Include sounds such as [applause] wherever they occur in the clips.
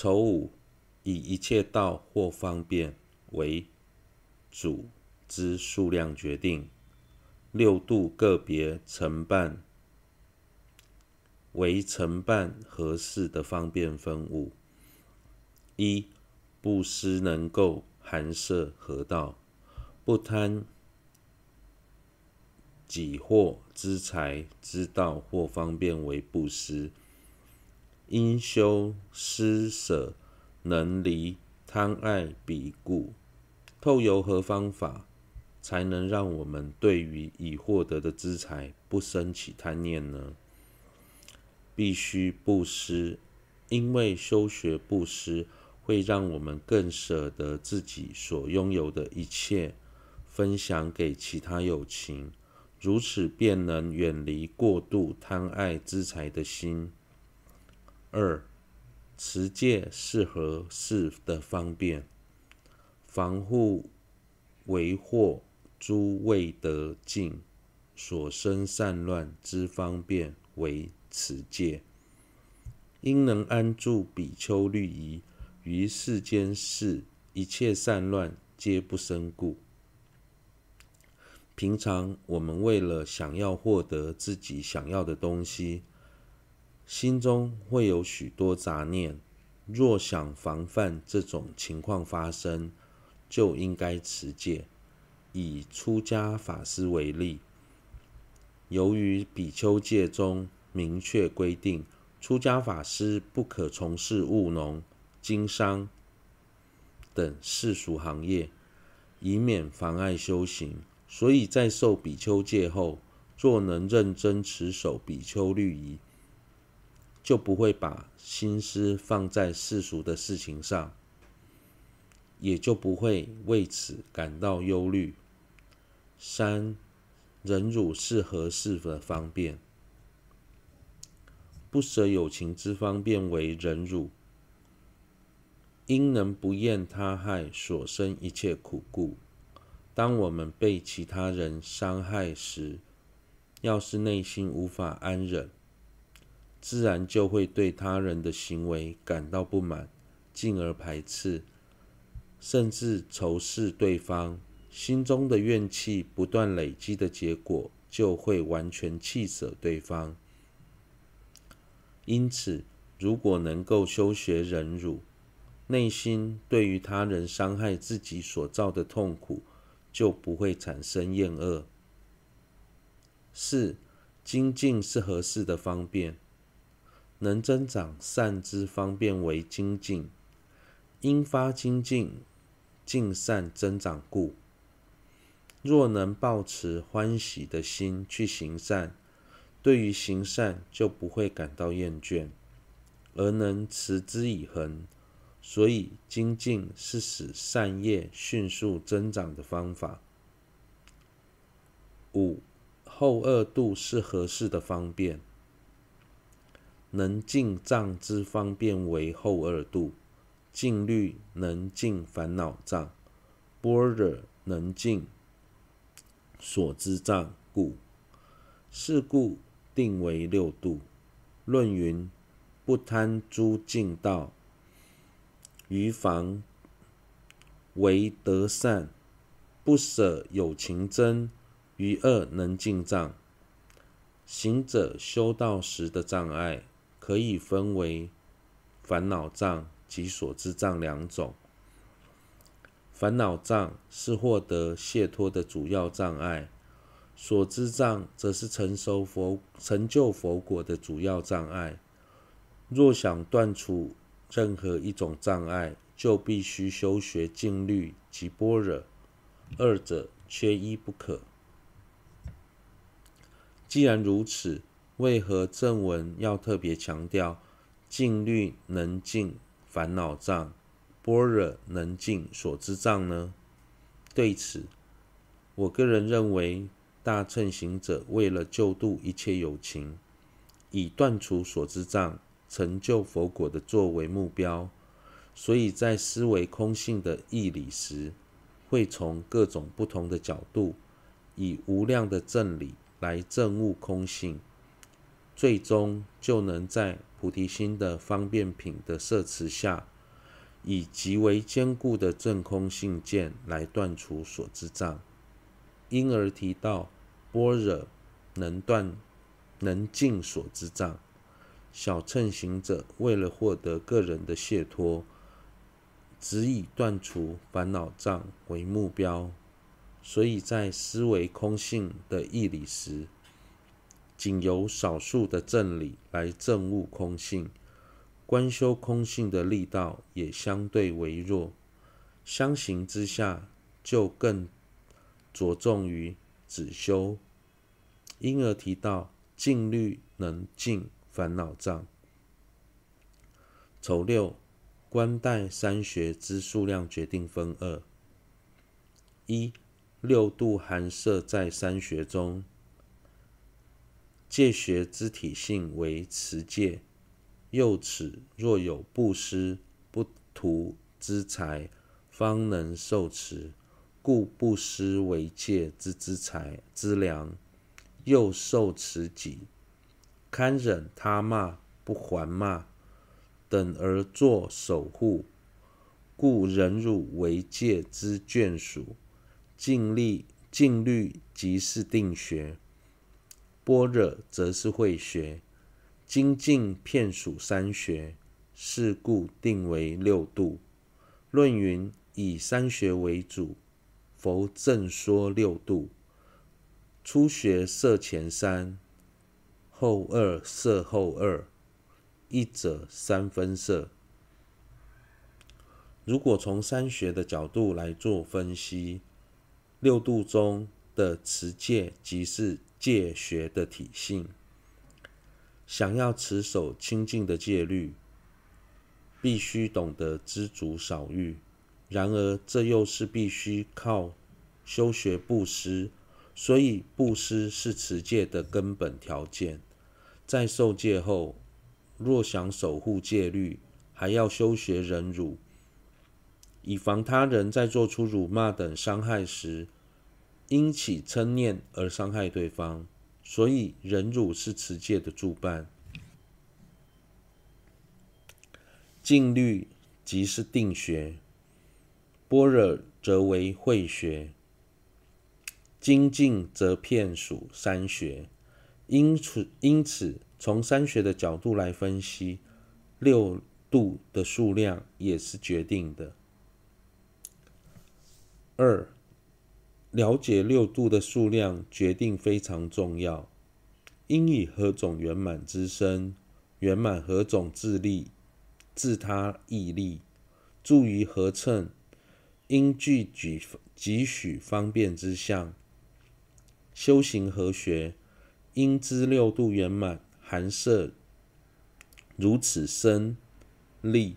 丑五，以一切道或方便为主之数量决定。六度个别承办为承办合适的方便分物。一、布施能够含摄何道？不贪己或之财之道或方便为布施。因修施舍能离贪爱彼故，透由何方法，才能让我们对于已获得的资财不生起贪念呢？必须布施，因为修学布施会让我们更舍得自己所拥有的一切，分享给其他有情，如此便能远离过度贪爱资财的心。二、持戒是何事的方便？防护为祸诸未得净所生善乱之方便为持戒。因能安住比丘律仪于世间事一切善乱皆不生故。平常我们为了想要获得自己想要的东西，心中会有许多杂念，若想防范这种情况发生，就应该持戒。以出家法师为例，由于比丘戒中明确规定，出家法师不可从事务农、经商等世俗行业，以免妨碍修行，所以在受比丘戒后，若能认真持守比丘律仪，就不会把心思放在世俗的事情上，也就不会为此感到忧虑。三、忍辱是何事的方便？不舍有情之方便为忍辱，因能不厌他害所生一切苦故。当我们被其他人伤害时，要是内心无法安忍。自然就会对他人的行为感到不满，进而排斥，甚至仇视对方。心中的怨气不断累积的结果，就会完全弃舍对方。因此，如果能够修学忍辱，内心对于他人伤害自己所造的痛苦，就不会产生厌恶。四、精进是合适的方便？能增长善之方便为精进，因发精进，尽善增长故。若能抱持欢喜的心去行善，对于行善就不会感到厌倦，而能持之以恒。所以精进是使善业迅速增长的方法。五、后二度是合适的方便？能净障之方便为后二度，静虑能净烦恼障，般若能净所知障故，是故定为六度。论云：不贪诸净道，于防为得善，不舍有情真，于恶能尽障。行者修道时的障碍。可以分为烦恼障及所知障两种。烦恼障是获得解脱的主要障碍，所知障则是成熟佛成就佛果的主要障碍。若想断除任何一种障碍，就必须修学静律及般若，二者缺一不可。既然如此，为何正文要特别强调静虑能净烦恼障，般若能净所知障呢？对此，我个人认为，大乘行者为了救度一切有情，以断除所知障、成就佛果的作为目标，所以在思维空性的义理时，会从各种不同的角度，以无量的正理来证悟空性。最终就能在菩提心的方便品的摄持下，以极为坚固的证空性见来断除所知障，因而提到般若能断能尽所知障。小乘行者为了获得个人的解脱，只以断除烦恼障为目标，所以在思维空性的义理时，仅由少数的正理来证悟空性，观修空性的力道也相对微弱。相形之下，就更着重于止修，因而提到静虑能尽烦恼障。丑六，观待三学之数量决定分二：一、六度含摄在三学中。戒学之体性为持戒，又此若有布施不图之财，方能受持，故布施为戒之资财之粮，又受持己，堪忍他骂不还骂等而作守护，故忍辱为戒之眷属，尽力尽虑即是定学。般若则是慧学，精进片属三学，是故定为六度。论云：以三学为主，佛正说六度。初学摄前三，后二摄后二，一者三分摄。如果从三学的角度来做分析，六度中的持戒即是。戒学的体性，想要持守清净的戒律，必须懂得知足少欲。然而，这又是必须靠修学布施，所以布施是持戒的根本条件。在受戒后，若想守护戒律，还要修学忍辱，以防他人在做出辱骂等伤害时，因起嗔念而伤害对方，所以忍辱是持戒的助伴。静虑即是定学，般若则为慧学，精进则骗属三学。因此，因此从三学的角度来分析，六度的数量也是决定的。二。了解六度的数量决定非常重要，应以何种圆满之身，圆满何种智力，自他毅力，住于何乘，应具几几许方便之相，修行何学，应知六度圆满含摄如此身、力、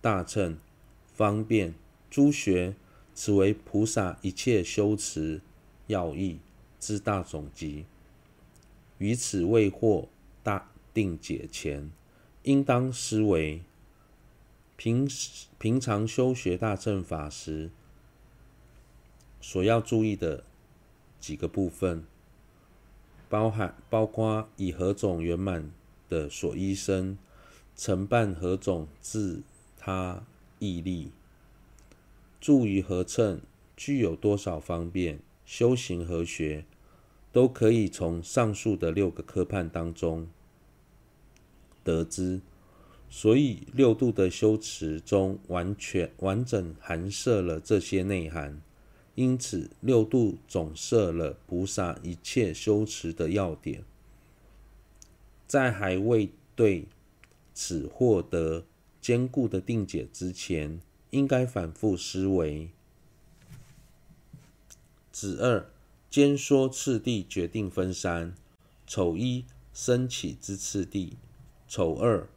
大乘、方便诸学。此为菩萨一切修持要义之大总集。于此未获大定解前，应当思维平平常修学大乘法时所要注意的几个部分，包含包括以何种圆满的所依身，承办何种自他义力。住于何称，具有多少方便，修行何学，都可以从上述的六个科判当中得知。所以六度的修持中完全完整含摄了这些内涵，因此六度总摄了菩萨一切修持的要点。在还未对此获得坚固的定解之前，应该反复思维。子二，兼说次第决定分三：丑一，生起之次第；丑二，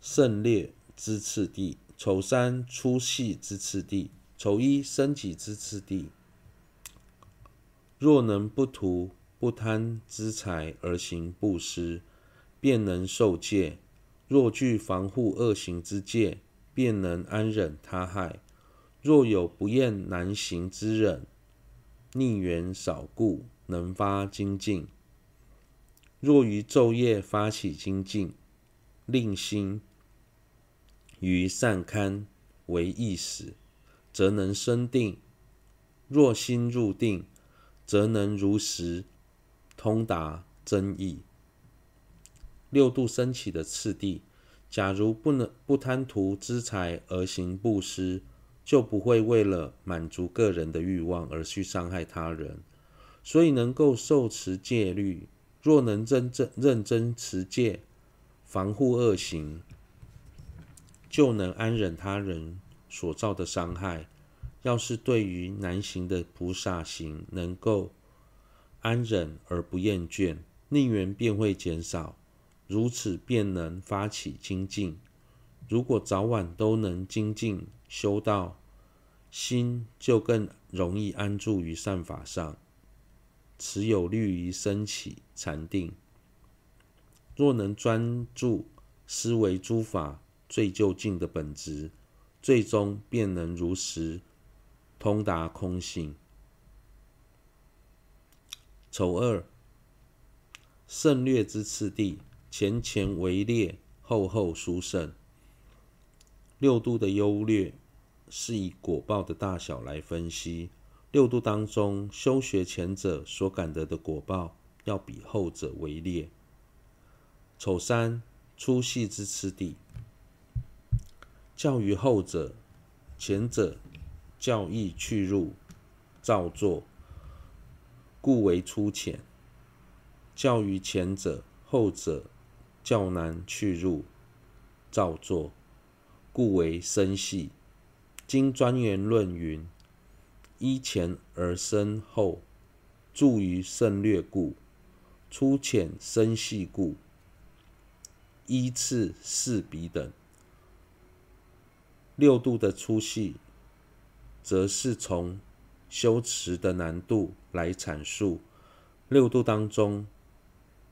胜劣之次第；丑三，粗细之次第；丑一，生起之次第。若能不图不贪之财而行布施，便能受戒；若具防护恶行之戒，便能安忍他害。若有不厌难行之忍，逆缘少故，能发精进。若于昼夜发起精进，令心于善堪为意识，则能生定；若心入定，则能如实通达真义。六度升起的次第，假如不能不贪图资财而行布施，就不会为了满足个人的欲望而去伤害他人。所以能够受持戒律。若能真正认真持戒，防护恶行，就能安忍他人所造的伤害。要是对于难行的菩萨行能够安忍而不厌倦，逆缘便会减少，如此便能发起精进。如果早晚都能精进修道，心就更容易安住于善法上。此有利于升起禅定。若能专注思维诸法最究竟的本质，最终便能如实通达空性。丑二，胜劣之次第，前前为劣，后后殊胜。六度的优劣是以果报的大小来分析。六度当中，修学前者所感得的果报，要比后者为劣。丑三，粗细之次第，较于后者，前者较易去入造作，故为粗浅；较于前者，后者较难去入造作，故为深细。经专言论云。依前而生后，着于胜劣故；粗浅深细故，依次是彼等。六度的粗细，则是从修持的难度来阐述。六度当中，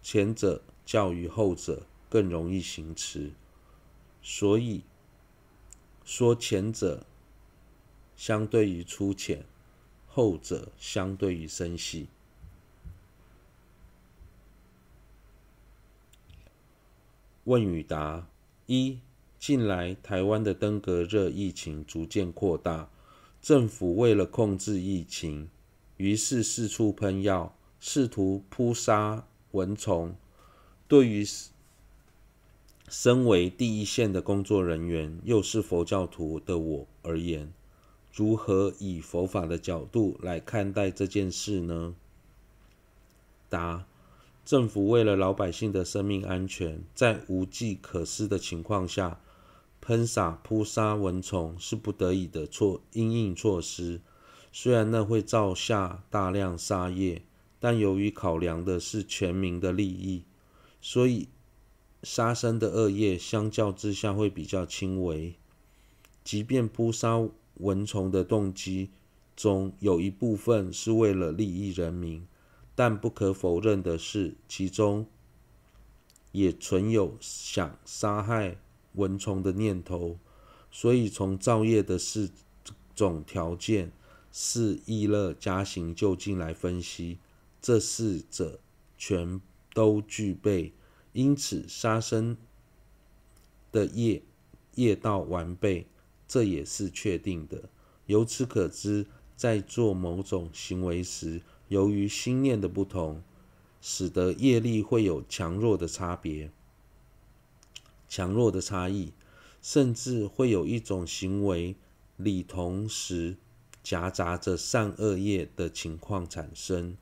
前者较于后者更容易行持，所以说前者相对于粗浅。后者相对于深细。问与答：一、近来台湾的登革热疫情逐渐扩大，政府为了控制疫情，于是四处喷药，试图扑杀蚊虫。对于身为第一线的工作人员，又是佛教徒的我而言，如何以佛法的角度来看待这件事呢？答：政府为了老百姓的生命安全，在无计可施的情况下，喷洒扑杀蚊虫是不得已的措因应措施。虽然那会造下大量杀业，但由于考量的是全民的利益，所以杀生的恶业相较之下会比较轻微。即便扑杀。蚊虫的动机中有一部分是为了利益人民，但不可否认的是，其中也存有想杀害蚊虫的念头。所以，从造业的四种条件是意乐加行就近来分析，这四者全都具备，因此杀生的业业道完备。这也是确定的。由此可知，在做某种行为时，由于心念的不同，使得业力会有强弱的差别、强弱的差异，甚至会有一种行为里同时夹杂着善恶业的情况产生。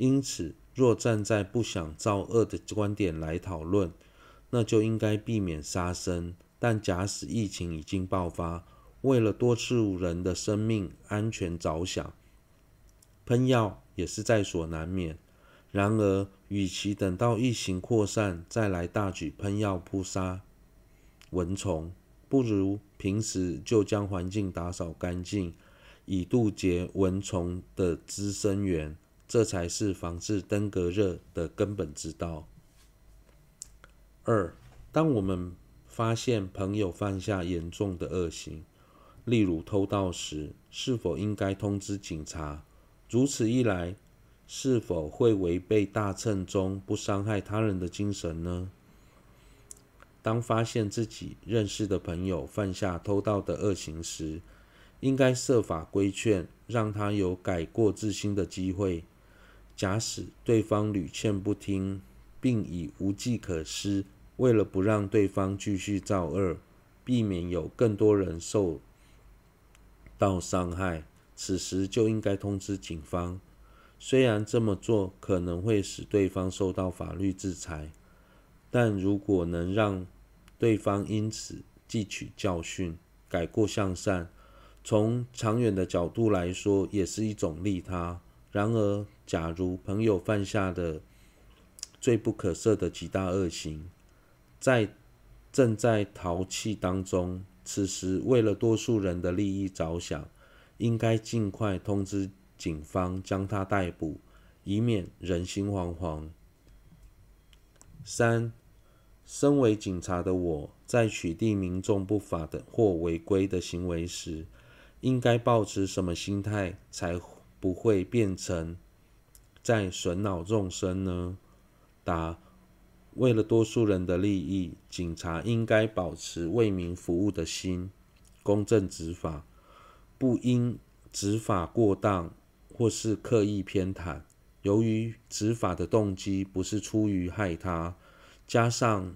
因此，若站在不想造恶的观点来讨论，那就应该避免杀生。但假使疫情已经爆发，为了多数人的生命安全着想，喷药也是在所难免。然而，与其等到疫情扩散再来大举喷药扑杀蚊虫，不如平时就将环境打扫干净，以杜绝蚊虫的滋生源。这才是防治登革热的根本之道。二，当我们发现朋友犯下严重的恶行，例如偷盗时，是否应该通知警察？如此一来，是否会违背大乘中不伤害他人的精神呢？当发现自己认识的朋友犯下偷盗的恶行时，应该设法规劝，让他有改过自新的机会。假使对方屡劝不听，并已无计可施，为了不让对方继续造恶，避免有更多人受到伤害，此时就应该通知警方。虽然这么做可能会使对方受到法律制裁，但如果能让对方因此汲取教训，改过向善，从长远的角度来说，也是一种利他。然而，假如朋友犯下的 [tsk] 罪不可赦的几大恶行，在正在淘气当中，此时为了多数人的利益着想，应该尽快通知。警方将他逮捕，以免人心惶惶。三，身为警察的我，在取缔民众不法的或违规的行为时，应该抱持什么心态，才不会变成在损恼众生呢？答：为了多数人的利益，警察应该保持为民服务的心，公正执法，不因执法过当。或是刻意偏袒，由于执法的动机不是出于害他，加上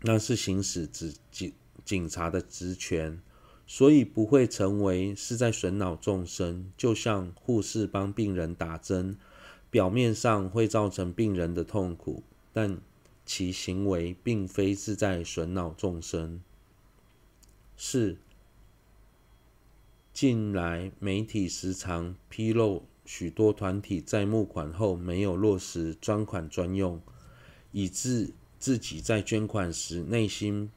那是行使职警警察的职权，所以不会成为是在损恼众生。就像护士帮病人打针，表面上会造成病人的痛苦，但其行为并非是在损恼众生。四。近来，媒体时常披露许多团体在募款后没有落实专款专用，以致自己在捐款时内心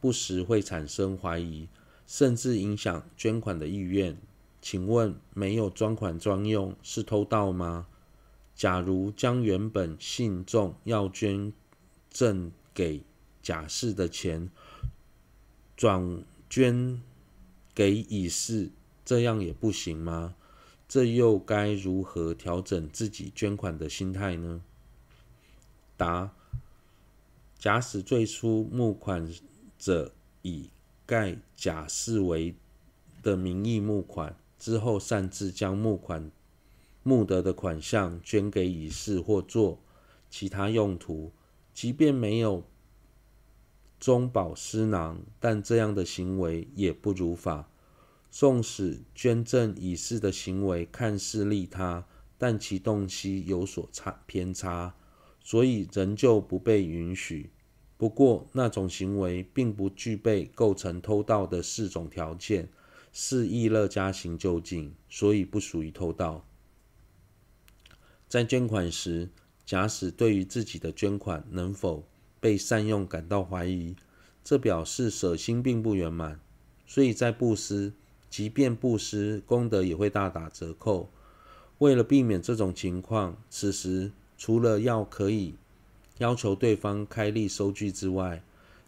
不时会产生怀疑，甚至影响捐款的意愿。请问，没有专款专用是偷盗吗？假如将原本信众要捐赠给甲士的钱转捐给乙士，这样也不行吗？这又该如何调整自己捐款的心态呢？答：假使最初募款者以盖甲士为的名义募款，之后擅自将募款募得的款项捐给乙士或做其他用途，即便没有。中饱私囊，但这样的行为也不如法。纵使捐赠乙士的行为看似利他，但其动机有所差偏差，所以仍旧不被允许。不过，那种行为并不具备构成偷盗的四种条件，是意乐加行就竟，所以不属于偷盗。在捐款时，假使对于自己的捐款能否被善用感到怀疑，这表示舍心并不圆满，所以在布施，即便布施功德也会大打折扣。为了避免这种情况，此时除了要可以要求对方开立收据之外，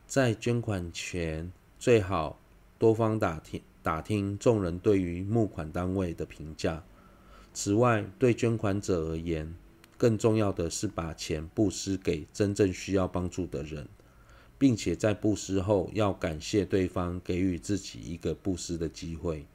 在捐款前最好多方打听打听众人对于募款单位的评价。此外，对捐款者而言，更重要的是把钱布施给真正需要帮助的人，并且在布施后要感谢对方给予自己一个布施的机会。